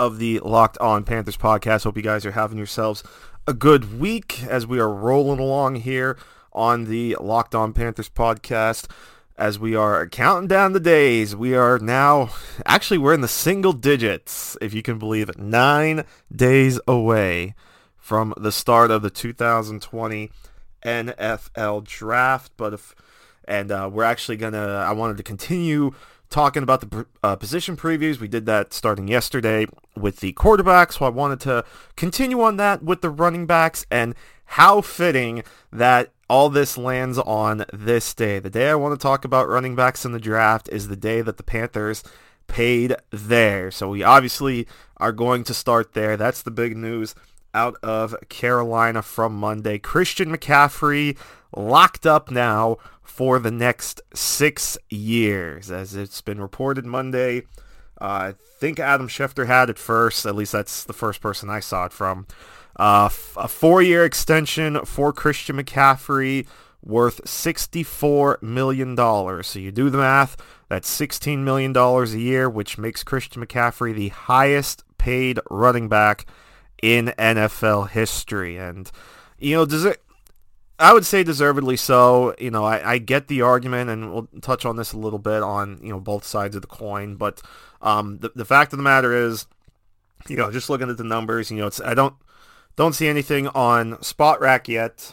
of the Locked On Panthers podcast. Hope you guys are having yourselves a good week as we are rolling along here on the Locked On Panthers podcast. As we are counting down the days, we are now actually we're in the single digits, if you can believe it, nine days away from the start of the 2020 NFL draft. But if and uh, we're actually gonna, I wanted to continue talking about the uh, position previews. We did that starting yesterday with the quarterbacks, so I wanted to continue on that with the running backs and how fitting that all this lands on this day. The day I want to talk about running backs in the draft is the day that the Panthers paid there. So we obviously are going to start there. That's the big news out of Carolina from Monday. Christian McCaffrey locked up now for the next six years, as it's been reported Monday. Uh, I think Adam Schefter had it first. At least that's the first person I saw it from. Uh, f- a four-year extension for Christian McCaffrey worth $64 million. So you do the math, that's $16 million a year, which makes Christian McCaffrey the highest paid running back in NFL history. And, you know, does it, I would say deservedly so. You know, I, I, get the argument, and we'll touch on this a little bit on you know both sides of the coin. But um, the the fact of the matter is, you know, just looking at the numbers, you know, it's I don't don't see anything on Spotrac yet.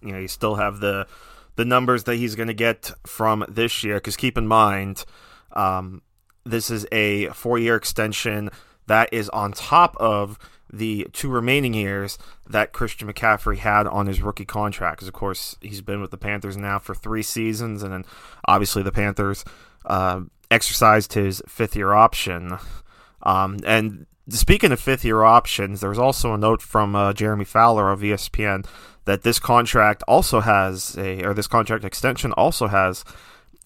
You know, you still have the the numbers that he's going to get from this year. Because keep in mind, um, this is a four year extension that is on top of the two remaining years that Christian McCaffrey had on his rookie contract. Because, of course, he's been with the Panthers now for three seasons, and then obviously the Panthers uh, exercised his fifth year option. Um, and speaking of fifth year options, there was also a note from uh, Jeremy Fowler of ESPN that this contract also has a, or this contract extension also has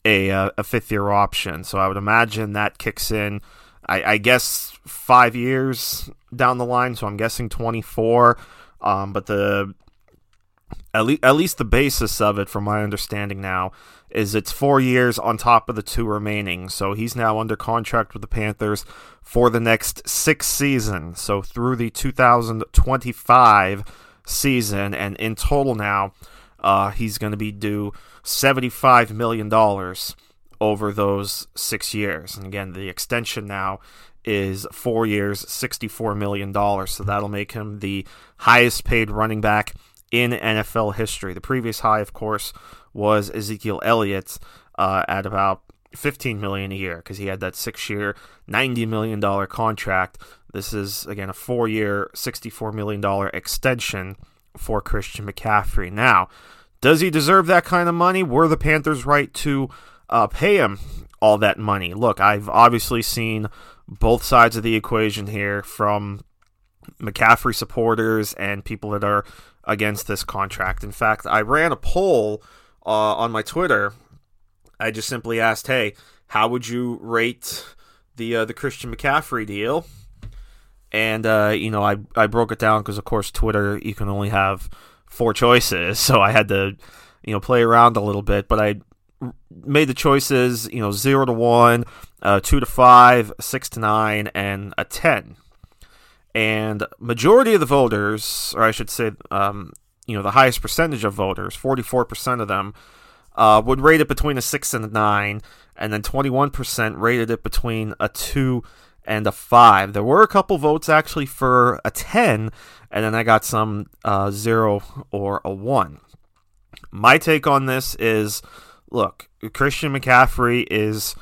a, uh, a fifth year option. So I would imagine that kicks in. I, I guess five years down the line, so I'm guessing 24. Um, but the at, le- at least the basis of it, from my understanding now, is it's four years on top of the two remaining. So he's now under contract with the Panthers for the next six seasons. So through the 2025 season, and in total now, uh, he's going to be due $75 million over those six years. And again, the extension now is four years, $64 million. So that'll make him the highest paid running back in NFL history. The previous high, of course, was Ezekiel Elliott uh, at about 15 million a year because he had that six-year, 90 million dollar contract. This is again a four-year, 64 million dollar extension for Christian McCaffrey. Now, does he deserve that kind of money? Were the Panthers right to uh, pay him all that money? Look, I've obviously seen both sides of the equation here from McCaffrey supporters and people that are against this contract. In fact, I ran a poll uh, on my Twitter. I just simply asked, "Hey, how would you rate the uh, the Christian McCaffrey deal?" And uh, you know, I I broke it down because, of course, Twitter you can only have four choices, so I had to you know play around a little bit. But I made the choices, you know, zero to one, uh, two to five, six to nine, and a ten. And majority of the voters, or I should say, um, you know, the highest percentage of voters, forty-four percent of them, uh, would rate it between a six and a nine, and then twenty-one percent rated it between a two and a five. There were a couple votes actually for a ten, and then I got some uh, zero or a one. My take on this is look, Christian McCaffrey is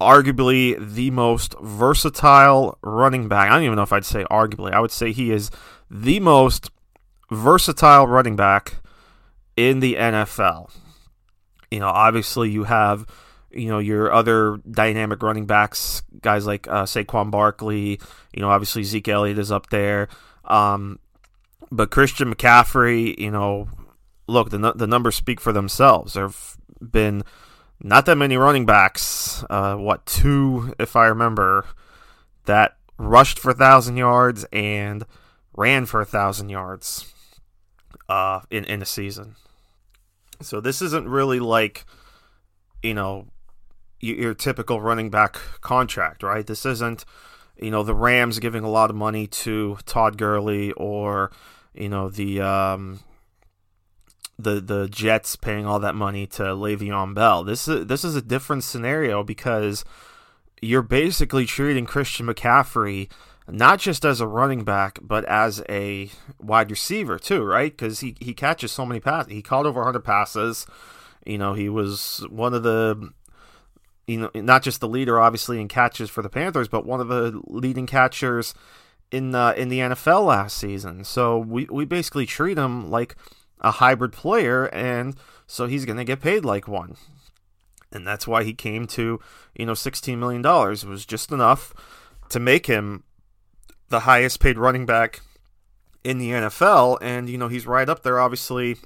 arguably the most versatile running back. I don't even know if I'd say arguably. I would say he is the most versatile running back in the NFL. You know, obviously you have you know your other dynamic running backs, guys like uh, Saquon Barkley. You know, obviously Zeke Elliott is up there. Um, but Christian McCaffrey, you know, look the the numbers speak for themselves. There've been not that many running backs. Uh, what two, if I remember, that rushed for a thousand yards and ran for a thousand yards uh, in in a season. So this isn't really like you know your typical running back contract, right? This isn't you know the Rams giving a lot of money to Todd Gurley or you know the um, the the Jets paying all that money to Le'Veon Bell. This is this is a different scenario because you're basically treating Christian McCaffrey not just as a running back, but as a wide receiver too, right? Because he, he catches so many passes. He caught over 100 passes. You know, he was one of the, you know, not just the leader obviously in catches for the Panthers, but one of the leading catchers in uh, in the NFL last season. So we we basically treat him like a hybrid player, and so he's going to get paid like one. And that's why he came to, you know, $16 million. It was just enough to make him the highest paid running back in the NFL. And, you know, he's right up there, obviously,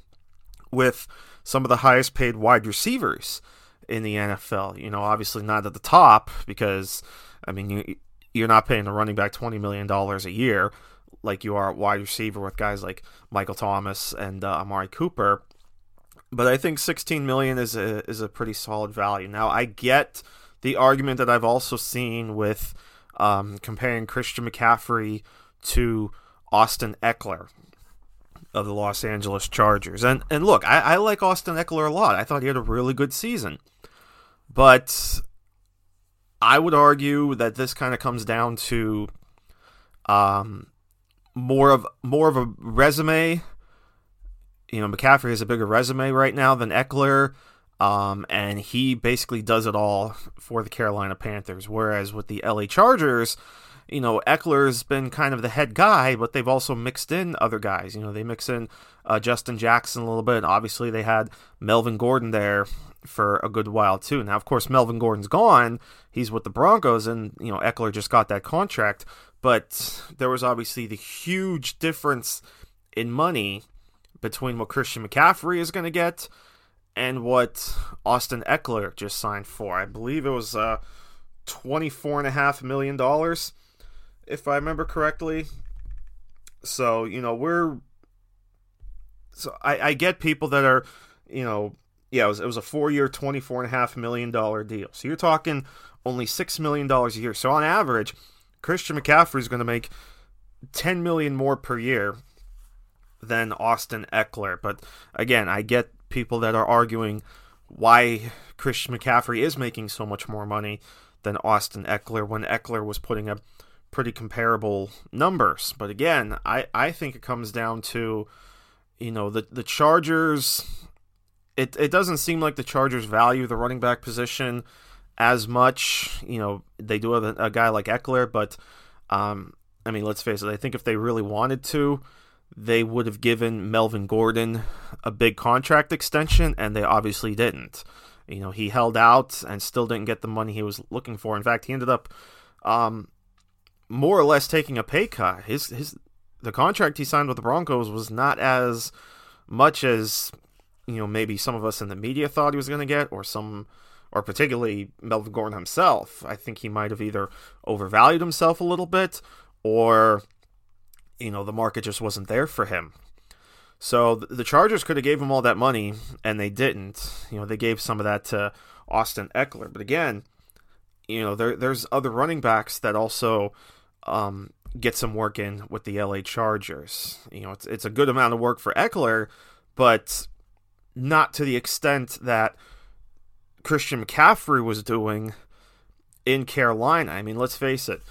with some of the highest paid wide receivers in the NFL. You know, obviously not at the top because, I mean, you, you're not paying a running back $20 million a year like you are at wide receiver with guys like Michael Thomas and uh, Amari Cooper. But I think 16 million is a is a pretty solid value. Now I get the argument that I've also seen with um, comparing Christian McCaffrey to Austin Ekeler of the Los Angeles Chargers. And and look, I, I like Austin Ekeler a lot. I thought he had a really good season. But I would argue that this kind of comes down to um, more of more of a resume. You know, McCaffrey has a bigger resume right now than Ekeler, um, and he basically does it all for the Carolina Panthers. Whereas with the LA Chargers, you know, Ekeler's been kind of the head guy, but they've also mixed in other guys. You know, they mix in uh, Justin Jackson a little bit. Obviously, they had Melvin Gordon there for a good while too. Now, of course, Melvin Gordon's gone. He's with the Broncos, and you know, Ekeler just got that contract. But there was obviously the huge difference in money between what Christian McCaffrey is going to get and what Austin Ekeler just signed for. I believe it was uh, $24.5 million, if I remember correctly. So, you know, we're. So I, I get people that are, you know, yeah, it was, it was a four year, $24.5 million deal. So you're talking only $6 million a year. So on average, Christian McCaffrey is going to make 10 million more per year than Austin Ekeler. But again, I get people that are arguing why Christian McCaffrey is making so much more money than Austin Ekeler when Ekeler was putting up pretty comparable numbers. But again, I, I think it comes down to, you know, the the Chargers it, it doesn't seem like the Chargers value the running back position as much. You know, they do have a, a guy like Ekeler, but um, I mean, let's face it. I think if they really wanted to, they would have given Melvin Gordon a big contract extension, and they obviously didn't. You know, he held out and still didn't get the money he was looking for. In fact, he ended up um, more or less taking a pay cut. His his the contract he signed with the Broncos was not as much as you know maybe some of us in the media thought he was going to get, or some or particularly Melvin Gordon himself, I think he might have either overvalued himself a little bit or you know the market just wasn't there for him. So the Chargers could have gave him all that money and they didn't. You know, they gave some of that to Austin Ekeler, But again, you know, there there's other running backs that also um, get some work in with the LA Chargers. You know, it's it's a good amount of work for Ekeler, but not to the extent that Christian McCaffrey was doing in Carolina. I mean, let's face it.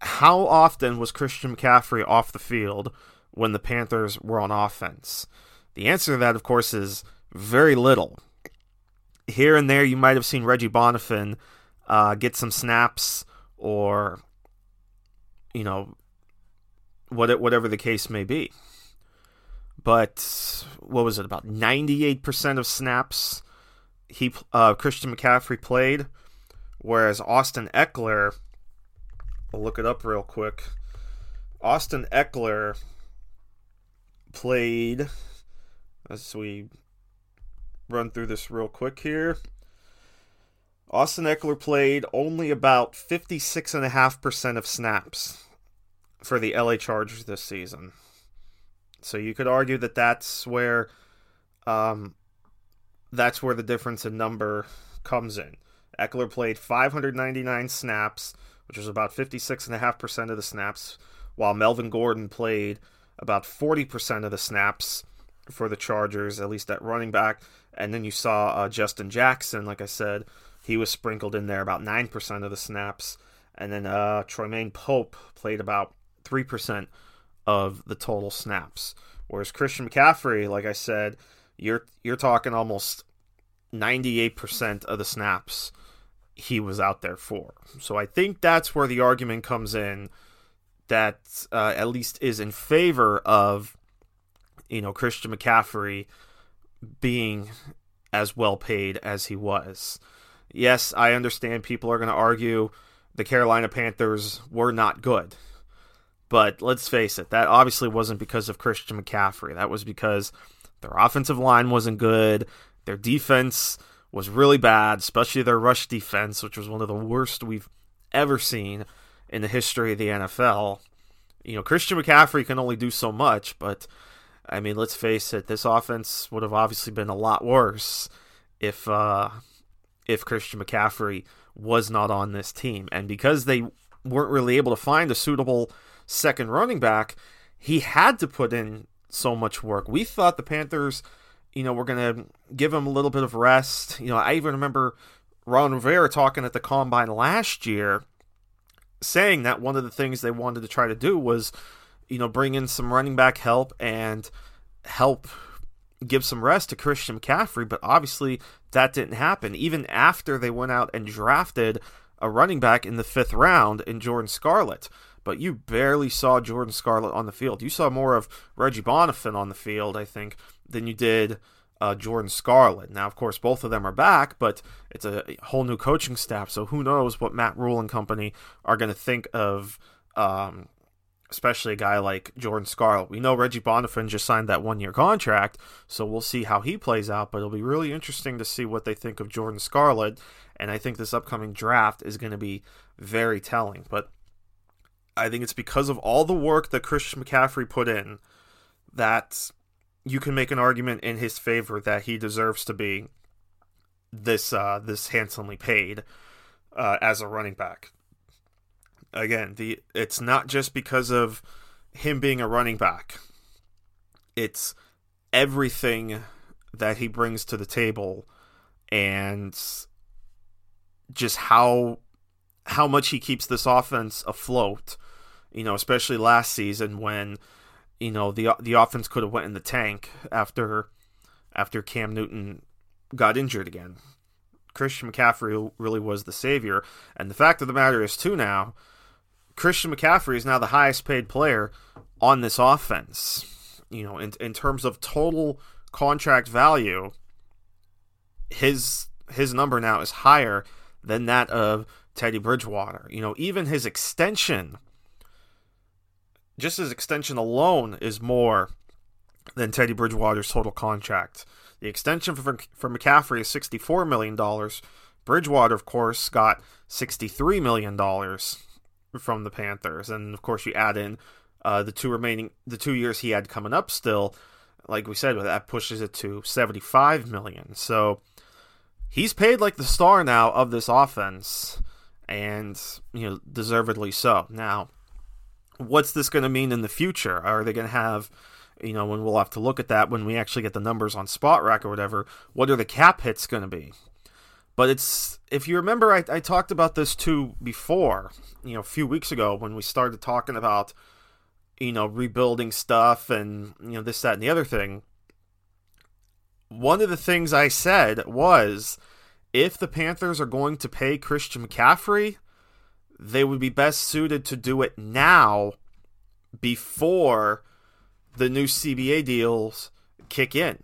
How often was Christian McCaffrey off the field when the Panthers were on offense? The answer to that, of course, is very little. Here and there, you might have seen Reggie Bonnafon uh, get some snaps or, you know, what, whatever the case may be. But what was it, about 98% of snaps he uh, Christian McCaffrey played, whereas Austin Ekeler, I'll look it up real quick. Austin Ekeler played. As we run through this real quick here. Austin Ekeler played only about 56.5% of snaps for the LA Chargers this season. So you could argue that that's where um, that's where the difference in number comes in. Ekeler played 599 snaps, which was about 56.5% of the snaps, while Melvin Gordon played about 40% of the snaps for the Chargers, at least at running back. And then you saw uh, Justin Jackson, like I said, he was sprinkled in there about 9% of the snaps. And then uh, Troymaine Pope played about 3% of the total snaps. Whereas Christian McCaffrey, like I said, you're you're talking almost 98% of the snaps he was out there for. So I think that's where the argument comes in that uh, at least is in favor of you know Christian McCaffrey being as well paid as he was. Yes, I understand people are going to argue the Carolina Panthers were not good. But let's face it, that obviously wasn't because of Christian McCaffrey. That was because their offensive line wasn't good. Their defense was really bad, especially their rush defense, which was one of the worst we've ever seen in the history of the NFL. You know, Christian McCaffrey can only do so much, but I mean, let's face it, this offense would have obviously been a lot worse if uh, if Christian McCaffrey was not on this team. And because they weren't really able to find a suitable second running back, he had to put in so much work. We thought the Panthers, you know, were going to give him a little bit of rest. You know, I even remember Ron Rivera talking at the combine last year saying that one of the things they wanted to try to do was, you know, bring in some running back help and help give some rest to Christian McCaffrey, but obviously that didn't happen. Even after they went out and drafted a running back in the fifth round in Jordan Scarlett but you barely saw Jordan Scarlett on the field. You saw more of Reggie Bonnafon on the field, I think, than you did uh, Jordan Scarlett. Now, of course, both of them are back, but it's a whole new coaching staff, so who knows what Matt Rhule and company are going to think of, um, especially a guy like Jordan Scarlett. We know Reggie Bonnafon just signed that one year contract, so we'll see how he plays out, but it'll be really interesting to see what they think of Jordan Scarlett, and I think this upcoming draft is going to be very telling. But I think it's because of all the work that Christian McCaffrey put in that you can make an argument in his favor that he deserves to be this uh, this handsomely paid uh, as a running back. Again, the it's not just because of him being a running back. It's everything that he brings to the table and just how how much he keeps this offense afloat. You know, especially last season when you know the the offense could have went in the tank after after Cam Newton got injured again. Christian McCaffrey really was the savior, and the fact of the matter is too now, Christian McCaffrey is now the highest paid player on this offense. You know, in in terms of total contract value, his his number now is higher than that of Teddy Bridgewater. You know, even his extension, just his extension alone, is more than Teddy Bridgewater's total contract. The extension for, for McCaffrey is $64 million. Bridgewater, of course, got $63 million from the Panthers. And, of course, you add in uh, the two remaining, the two years he had coming up still. Like we said, that pushes it to 75 million. So he's paid like the star now of this offense and you know deservedly so. Now, what's this going to mean in the future? Are they going to have you know when we'll have to look at that when we actually get the numbers on Spotrac or whatever? What are the cap hits going to be? But it's if you remember, I, I talked about this too before. You know, a few weeks ago when we started talking about you know rebuilding stuff and you know this that and the other thing. One of the things I said was if the Panthers are going to pay Christian McCaffrey, they would be best suited to do it now before the new CBA deals kick in.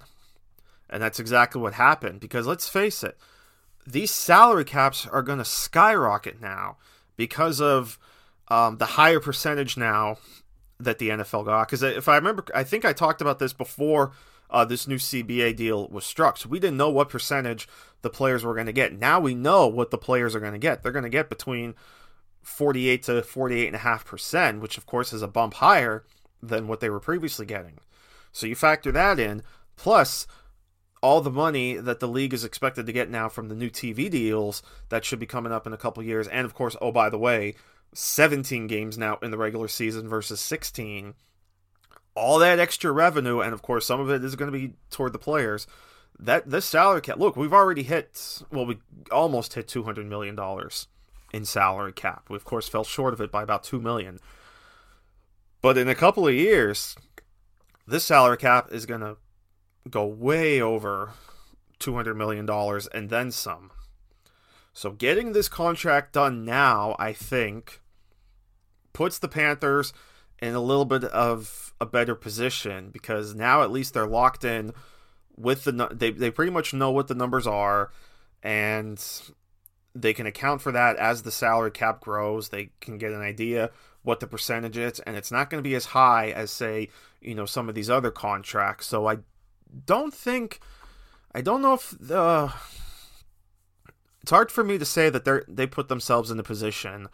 And that's exactly what happened because let's face it, these salary caps are going to skyrocket now because of um, the higher percentage now that the NFL got. Because if I remember, I think I talked about this before uh, this new CBA deal was struck. So we didn't know what percentage the players were going to get. Now we know what the players are going to get. They're going to get between 48 to 48.5%, which of course is a bump higher than what they were previously getting. So you factor that in, plus all the money that the league is expected to get now from the new TV deals that should be coming up in a couple years. And of course, oh, by the way, 17 games now in the regular season versus 16 all that extra revenue, and of course, some of it is going to be toward the players. That this salary cap. Look, we've already hit. Well, we almost hit two hundred million dollars in salary cap. We of course fell short of it by about two million. But in a couple of years, this salary cap is going to go way over two hundred million dollars and then some. So getting this contract done now, I think, puts the Panthers in a little bit of a better position because now at least they're locked in with the they they pretty much know what the numbers are and they can account for that as the salary cap grows. They can get an idea what the percentage is and it's not going to be as high as say you know some of these other contracts. So i don't think i don't know if the it's hard for me to say that they they put themselves in a position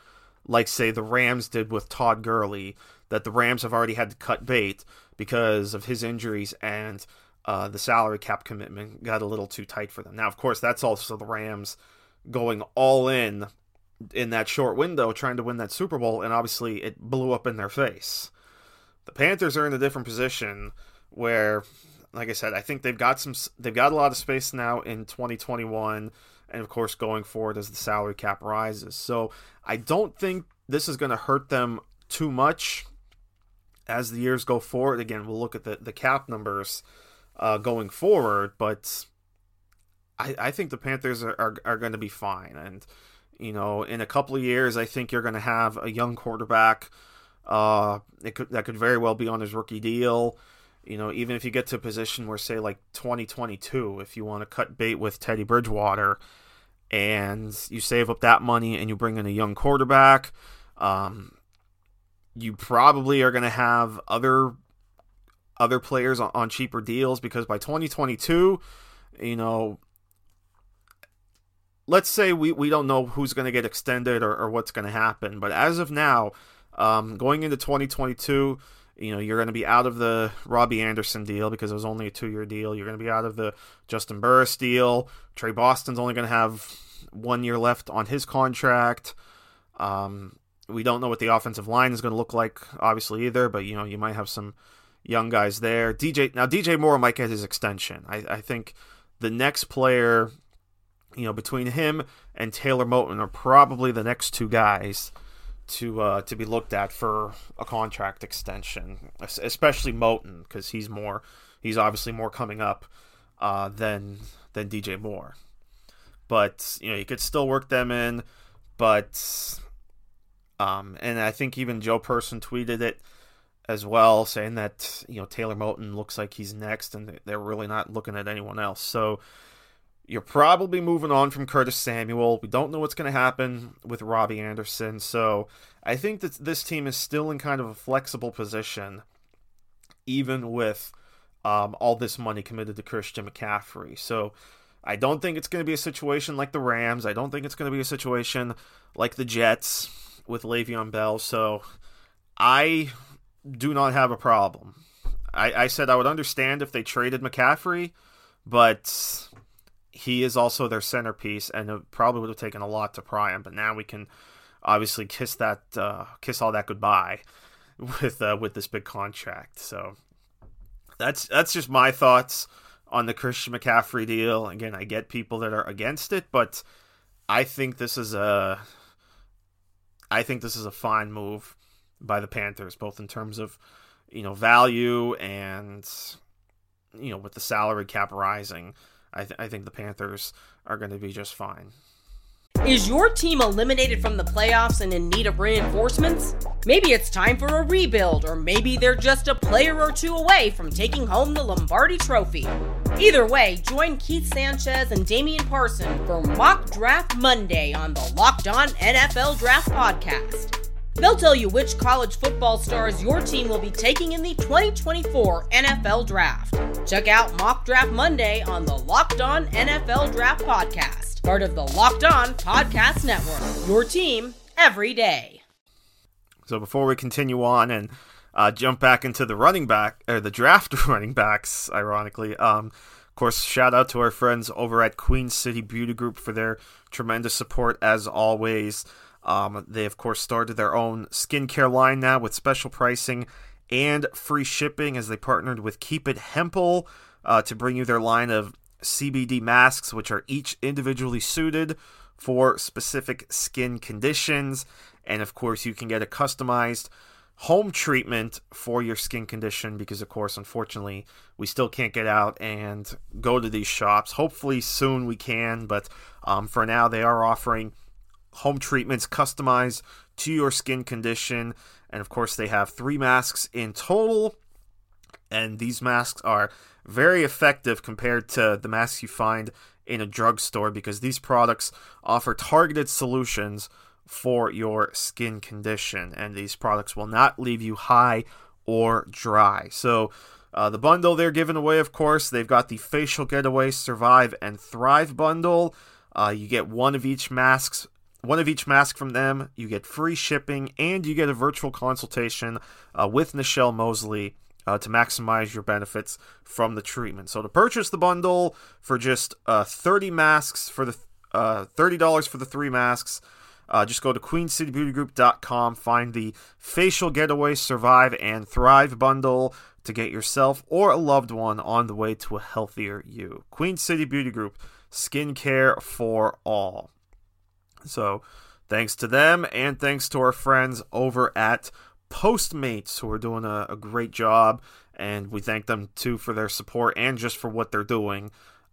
like say the Rams did with Todd Gurley, that the Rams have already had to cut bait because of his injuries and uh, the salary cap commitment got a little too tight for them. Now, of course, that's also the Rams going all in in that short window trying to win that Super Bowl, and obviously it blew up in their face. The Panthers are in a different position where, like I said, I think they've got some, they've got a lot of space now in 2021 and of course going forward as the salary cap rises. So I don't think this is going to hurt them too much as the years go forward. Again, we'll look at the, the cap numbers uh, going forward, but I, I think the Panthers are, are, are going to be fine. And, you know, in a couple of years, I think you're going to have a young quarterback. Uh, it could that could very well be on his rookie deal. You know, even if you get to a position where, say, like 2022, if you want to cut bait with Teddy Bridgewater, and you save up that money and you bring in a young quarterback. Um, you probably are going to have other other players on, on cheaper deals because by 2022, you know, let's say we, we don't know who's going to get extended or, or what's going to happen. But as of now, um, going into 2022, you know, you're going to be out of the Robbie Anderson deal because it was only a two year deal. You're going to be out of the Juston Burris deal. Tre Boston's only going to have one year left on his contract. Um, we don't know what the offensive line is going to look like, obviously, either, but, you know, you might have some young guys there. DJ, now DJ Moore might get his extension. I, I think the next player, you know, between him and Taylor Moton are probably the next two guys to uh, to be looked at for a contract extension, especially Moton because he's more he's obviously more coming up uh, than than DJ Moore. But you know you could still work them in, but um, and I think even Joe Person tweeted it as well, saying that you know Taylor Moton looks like he's next, and they're really not looking at anyone else. So you're probably moving on from Curtis Samuel. We don't know what's going to happen with Robbie Anderson. So I think that this team is still in kind of a flexible position, even with um, all this money committed to Christian McCaffrey. So I don't think it's going to be a situation like the Rams. I don't think it's going to be a situation like the Jets with Le'Veon Bell. So I do not have a problem. I, I said I would understand if they traded McCaffrey, but he is also their centerpiece, and it probably would have taken a lot to pry him. But now we can obviously kiss that, uh, kiss all that goodbye with uh, with this big contract. So that's that's just my thoughts on the Christian McCaffrey deal. Again, I get people that are against it, but I think this is a I think this is a fine move by the Panthers, both in terms of you know value and you know with the salary cap rising. I, th- I think the Panthers are going to be just fine. Is your team eliminated from the playoffs and in need of reinforcements? Maybe it's time for a rebuild, or maybe they're just a player or two away from taking home the Lombardi Trophy. Either way, join Keith Sanchez and Damian Parson for Mock Draft Monday on the Locked On NFL Draft Podcast. They'll tell you which college football stars your team will be taking in the 2024 NFL Draft. Check out Mock Draft Monday on the Locked On NFL Draft Podcast, part of the Locked On Podcast Network. Your team every day. So before we continue on and uh, jump back into the running back or the draft running backs, ironically, um, of course, shout out to our friends over at Queen City Beauty Group for their tremendous support as always. Um, they, of course, started their own skincare line now with special pricing and free shipping as they partnered with Keep It Hempel uh, to bring you their line of CBD masks, which are each individually suited for specific skin conditions. And of course, you can get a customized home treatment for your skin condition because, of course, unfortunately, we still can't get out and go to these shops. Hopefully, soon we can, but um, for now, they are offering home treatments customized to your skin condition. And of course, they have three masks in total. And these masks are very effective compared to the masks you find in a drugstore because these products offer targeted solutions for your skin condition. And these products will not leave you high or dry. So, uh, the bundle they're giving away, of course, they've got the Facial Getaway Survive and Thrive bundle. Uh, you get one of each masks one of each mask from them. You get free shipping and you get a virtual consultation uh, with Nichelle Mosley uh, to maximize your benefits from the treatment. So to purchase the bundle for just uh, 30 masks for the uh, $30 for the three masks. Uh, just go to queencitybeautygroup.com, find the Facial Getaway Survive and Thrive bundle to get yourself or a loved one on the way to a healthier you. Queen City Beauty Group, skincare for all. So, thanks to them and thanks to our friends over at Postmates who are doing a, a great job. And we thank them too for their support and just for what they're doing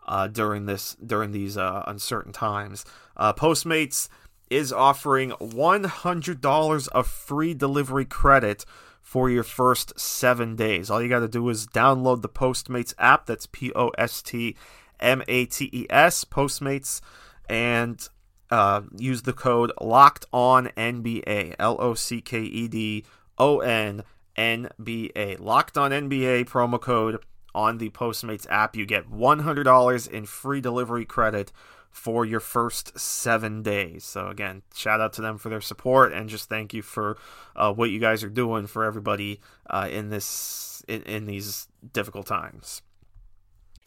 uh, during this during these uh, uncertain times. Uh, Postmates is offering $100 of free delivery credit for your first seven days. All you got to do is download the Postmates app. That's P O S T M A T E S, Postmates, and uh, use the code locked on NBA L O C K E D O N N B A locked on NBA promo code on the Postmates app. You get $100 in free delivery credit for your first seven days. So again, shout out to them for their support and just thank you for uh, what you guys are doing for everybody uh, in this in, in these difficult times.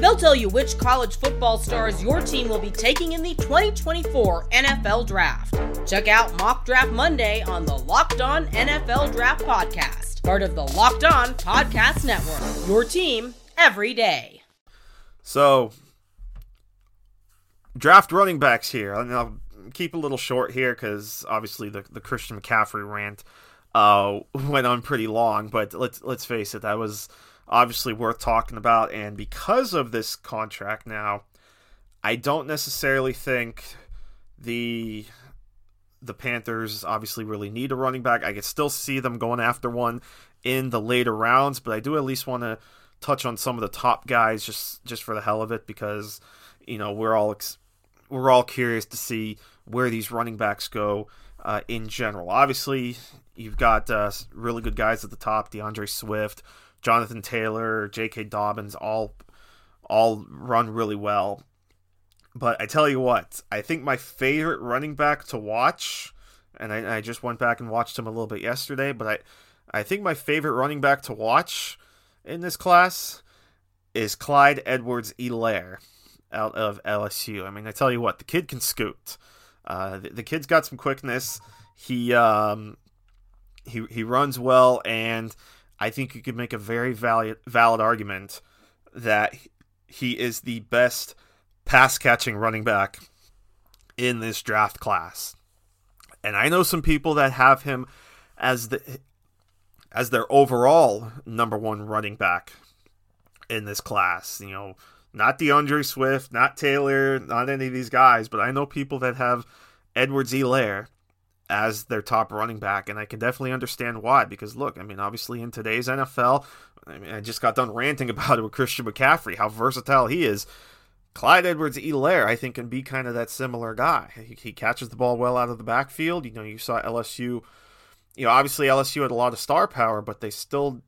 They'll tell you which college football stars your team will be taking in the 2024 NFL Draft. Check out Mock Draft Monday on the Locked On NFL Draft Podcast part of the Locked On Podcast Network. Your team every day. So, draft running backs here. And I'll keep a little short here because obviously the, the Christian McCaffrey rant uh, went on pretty long. But let's let's face it, that was obviously worth talking about. And because of this contract now, I don't necessarily think the the Panthers obviously really need a running back. I could still see them going after one in the later rounds, but I do at least want to touch on some of the top guys just just for the hell of it because you know we're all ex- we're all curious to see where these running backs go uh, in general. Obviously, you've got uh, really good guys at the top: DeAndre Swift, Jonathan Taylor, J.K. Dobbins, all all run really well. But I tell you what, I think my favorite running back to watch, and I, I, just went back and watched him a little bit yesterday, but I, I think my favorite running back to watch in this class is Clyde Edwards Helaire out of LSU. I mean, I tell you what, the kid can scoot. Uh, the, the, kid's got some quickness. He um, he he runs well, and I think you could make a very valid valid argument that he is the best pass catching running back in this draft class. And I know some people that have him as the as their overall number one running back in this class. You know, not DeAndre Swift, not Taylor, not any of these guys, but I know people that have Edwards-Helaire as their top running back, and I can definitely understand why. Because look, I mean, obviously in today's NFL, I mean, I just got done ranting about it with Christian McCaffrey, how versatile he is. Clyde Edwards-Helaire, I think, can be kind of that similar guy. He, he, catches the ball well out of the backfield. You know, you saw LSU. You know, obviously LSU had a lot of star power, but they still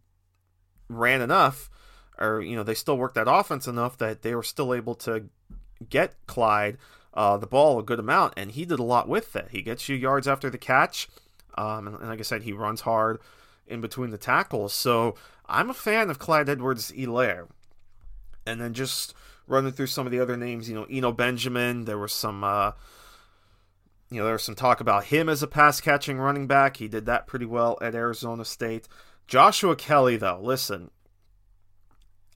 ran enough, or you know, they still worked that offense enough that they were still able to get Clyde uh, the ball a good amount, and he did a lot with it. He gets you yards after the catch, um, and, and, like I said, he runs hard in between the tackles. So I'm a fan of Clyde Edwards-Helaire. And then just running through some of the other names, you know, Eno Benjamin. There was some, uh, you know, there was some talk about him as a pass catching running back. He did that pretty well at Arizona State. Joshua Kelly, though, listen,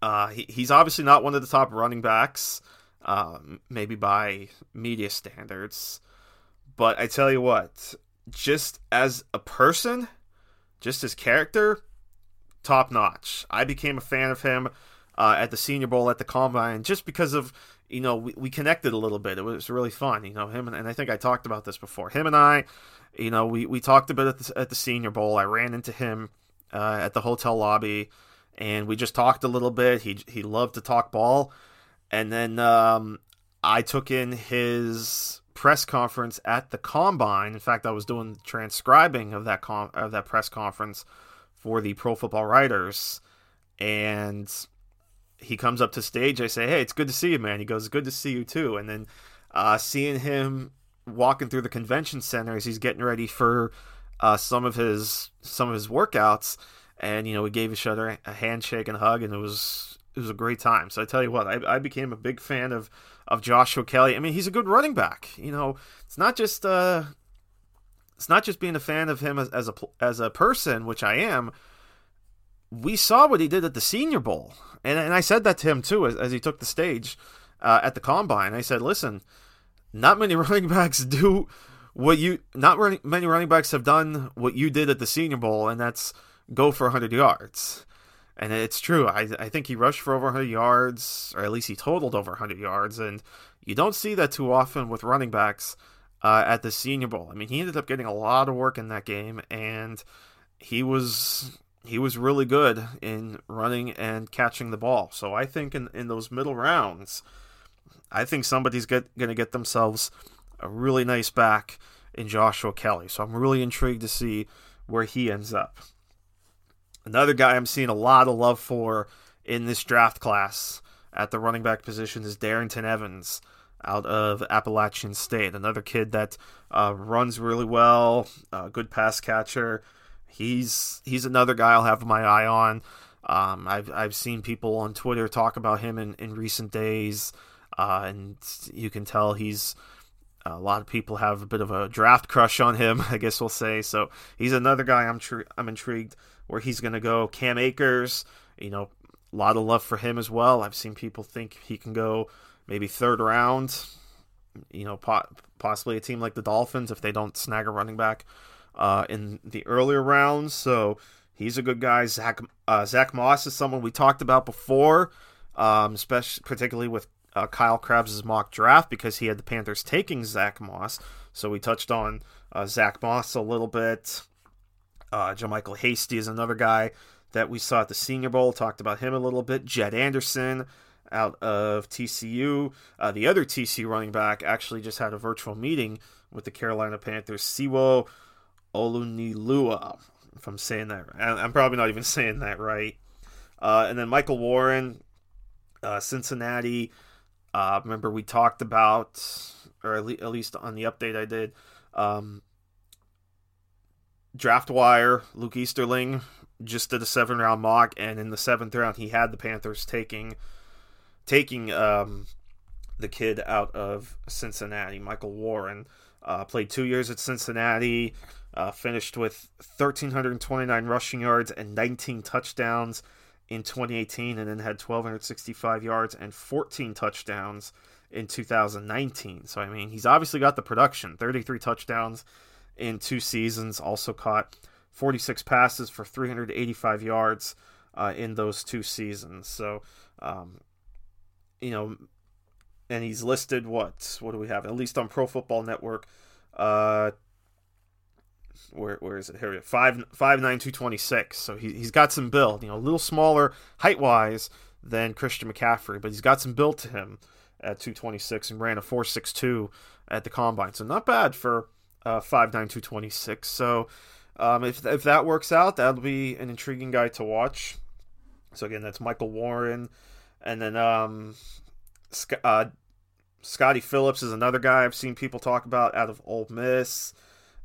uh, he, he's obviously not one of the top running backs um, maybe by media standards. But I tell you what, just as a person, just as character, top notch. I became a fan of him uh, at the Senior Bowl at the Combine just because of you know we, we connected a little bit. It was really fun, you know him and, and I think I talked about this before. Him and I, you know, we, we talked a bit at the, at the Senior Bowl. I ran into him uh, at the hotel lobby, and we just talked a little bit. He he loved to talk ball. And then um, I took in his press conference at the combine. In fact, I was doing transcribing of that com- of that press conference for the Pro Football Writers, and he comes up to stage. I say, "Hey, it's good to see you, man." He goes, "Good to see you too." And then uh, seeing him walking through the convention center as he's getting ready for uh, some of his some of his workouts, and you know, we gave each other a handshake and hug, and it was it was a great time. So I tell you what, I, I became a big fan of of Joshua Kelly. I mean, he's a good running back. You know, it's not just uh, it's not just being a fan of him as, as a as a person, which I am. We saw what he did at the Senior Bowl, and and I said that to him too as, as he took the stage uh, at the combine. I said, listen, not many running backs do what you not running, many running backs have done what you did at the Senior Bowl, and that's go for 100 yards. And it's true. I, I think he rushed for over 100 yards, or at least he totaled over 100 yards. And you don't see that too often with running backs uh, at the Senior Bowl. I mean, he ended up getting a lot of work in that game, and he was he was really good in running and catching the ball. So I think in, in those middle rounds, I think somebody's going to get themselves a really nice back in Joshua Kelly. So I'm really intrigued to see where he ends up. Another guy I'm seeing a lot of love for in this draft class at the running back position is Darrynton Evans out of Appalachian State. Another kid that uh, runs really well, uh, good pass catcher. He's he's another guy I'll have my eye on. Um, I've I've seen people on Twitter talk about him in, in recent days, uh, and you can tell he's a lot of people have a bit of a draft crush on him. I guess we'll say so. He's another guy I'm tr- I'm intrigued where he's going to go. Cam Akers, you know, a lot of love for him as well. I've seen people think he can go maybe third round. You know, po- possibly a team like the Dolphins if they don't snag a running back uh, in the earlier rounds. So he's a good guy. Zach uh, Zach Moss is someone we talked about before, um, especially particularly with uh, Kyle Crabbs' mock draft because he had the Panthers taking Zach Moss. So we touched on uh, Zach Moss a little bit. Uh, JaMycal Hasty is another guy that we saw at the Senior Bowl. Talked about him a little bit. Jed Anderson out of TCU. Uh, the other TCU running back actually just had a virtual meeting with the Carolina Panthers. Sewo Olonilua, if I'm saying that right. I'm probably not even saying that right. Uh, and then Michael Warren, uh, Cincinnati. Uh, remember, we talked about, or at, least on the update I did, um, draft wire, Luke Easterling just did a seven round mock, and in the seventh round, he had the Panthers taking taking um, the kid out of Cincinnati, Michael Warren. Uh, played two years at Cincinnati, uh, finished with 1,329 rushing yards and 19 touchdowns in 2018, and then had 1,265 yards and 14 touchdowns in 2019. So I mean, he's obviously got the production. 33 touchdowns in two seasons. Also caught 46 passes for 385 yards uh, in those two seasons. So, um, you know, and he's listed what? What do we have? At least on Pro Football Network. Uh, where where is it? Here, five five nine two twenty six. So he he's got some build. You know, a little smaller height wise than Christian McCaffrey, but he's got some build to him at two twenty six and ran a four six two at the combine. So not bad for uh, five nine two twenty six. So um, if if that works out, that'll be an intriguing guy to watch. So again, that's Michael Warren, and then um, uh, Scottie Phillips is another guy I've seen people talk about out of Ole Miss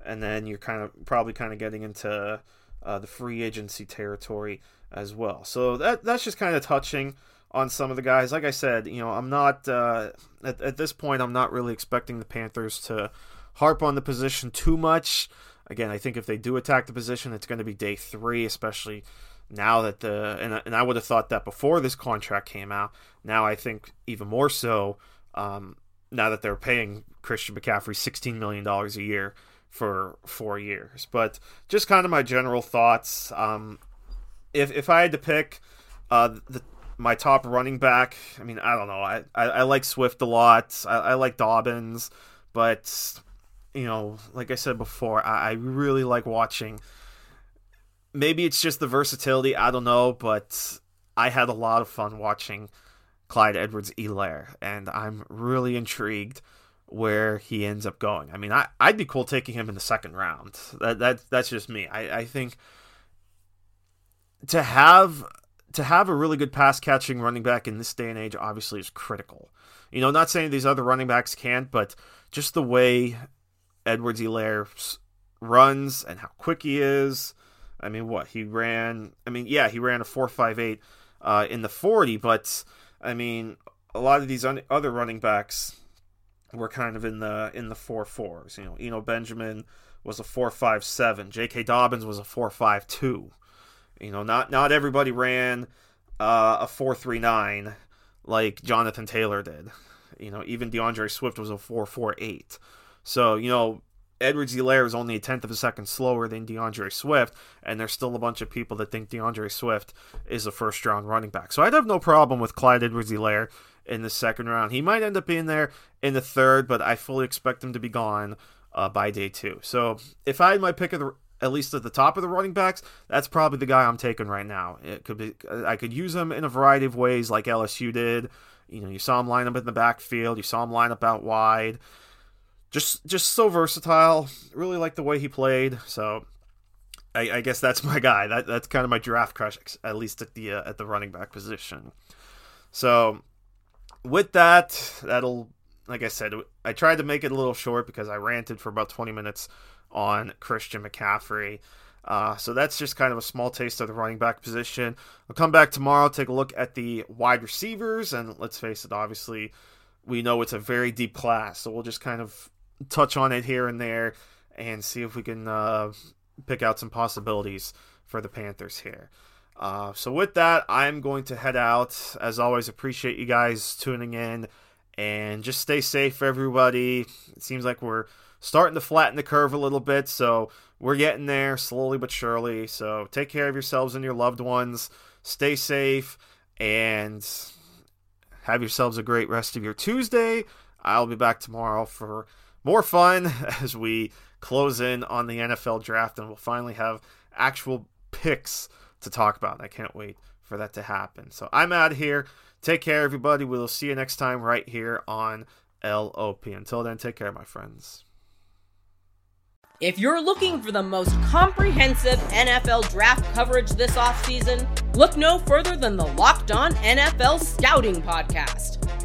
and then you're kind of probably kind of getting into uh, the free agency territory as well. So that that's just kind of touching on some of the guys. Like I said, you know, I'm not uh, at, at this point. I'm not really expecting the Panthers to harp on the position too much. Again, I think if they do attack the position, it's going to be day three, especially now that the and, and I would have thought that before this contract came out. Now I think even more so. Um, now that they're paying Christian McCaffrey $16 million a year for four years. But just kind of my general thoughts. Um, if if I had to pick uh, the, my top running back, I mean, I don't know. I, I, I like Swift a lot. I, I, like Dobbins, but you know, like I said before, I, I really like watching. Maybe it's just the versatility. I don't know, but I had a lot of fun watching Clyde Edwards Helaire, and I'm really intrigued where he ends up going. I mean, I, I'd be cool taking him in the second round. That, that that's just me. I, I think to have to have a really good pass catching running back in this day and age obviously is critical. You know, not saying these other running backs can't, but just the way Edwards-Helaire runs and how quick he is. I mean, what he ran? I mean, yeah, he ran a four five eight uh, in the forty, but I mean, a lot of these un- other running backs were kind of in the in the four fours. You know, Eno Benjamin was a four five seven. J.K. Dobbins was a four five two. You know, not not everybody ran uh, a four three nine like Jonathan Taylor did. You know, even DeAndre Swift was a four four eight. So you know, Edwards-Helaire is only a tenth of a second slower than DeAndre Swift, and there's still a bunch of people that think DeAndre Swift is a first round running back. So I'd have no problem with Clyde Edwards-Helaire in the second round. He might end up being there in the third, but I fully expect him to be gone uh, by day two. So if I had my pick of the at least at the top of the running backs, that's probably the guy I'm taking right now. It could be I could use him in a variety of ways, like LSU did. You know, you saw him line up in the backfield, you saw him line up out wide. Just just so versatile. Really like the way he played. So I, I guess that's my guy. That that's kind of my draft crush, at least at the uh, at the running back position. So with that, that'll like I said, I tried to make it a little short because I ranted for about 20 minutes on Christian McCaffrey. Uh, so that's just kind of a small taste of the running back position. I'll come back tomorrow, take a look at the wide receivers, and let's face it, obviously, we know it's a very deep class, so we'll just kind of touch on it here and there and see if we can uh, pick out some possibilities for the Panthers here. Uh, so with that, I'm going to head out. As always, appreciate you guys tuning in, and just stay safe, everybody. It seems like we're starting to flatten the curve a little bit, so we're getting there slowly but surely. So take care of yourselves and your loved ones. Stay safe, and have yourselves a great rest of your Tuesday. I'll be back tomorrow for more fun as we close in on the NFL draft, and we'll finally have actual picks to talk about. I can't wait for that to happen. So I'm out here. Take care, everybody. We'll see you next time right here on LOP. Until then, take care, my friends. If you're looking for the most comprehensive NFL draft coverage this offseason, look no further than the Locked On NFL Scouting Podcast.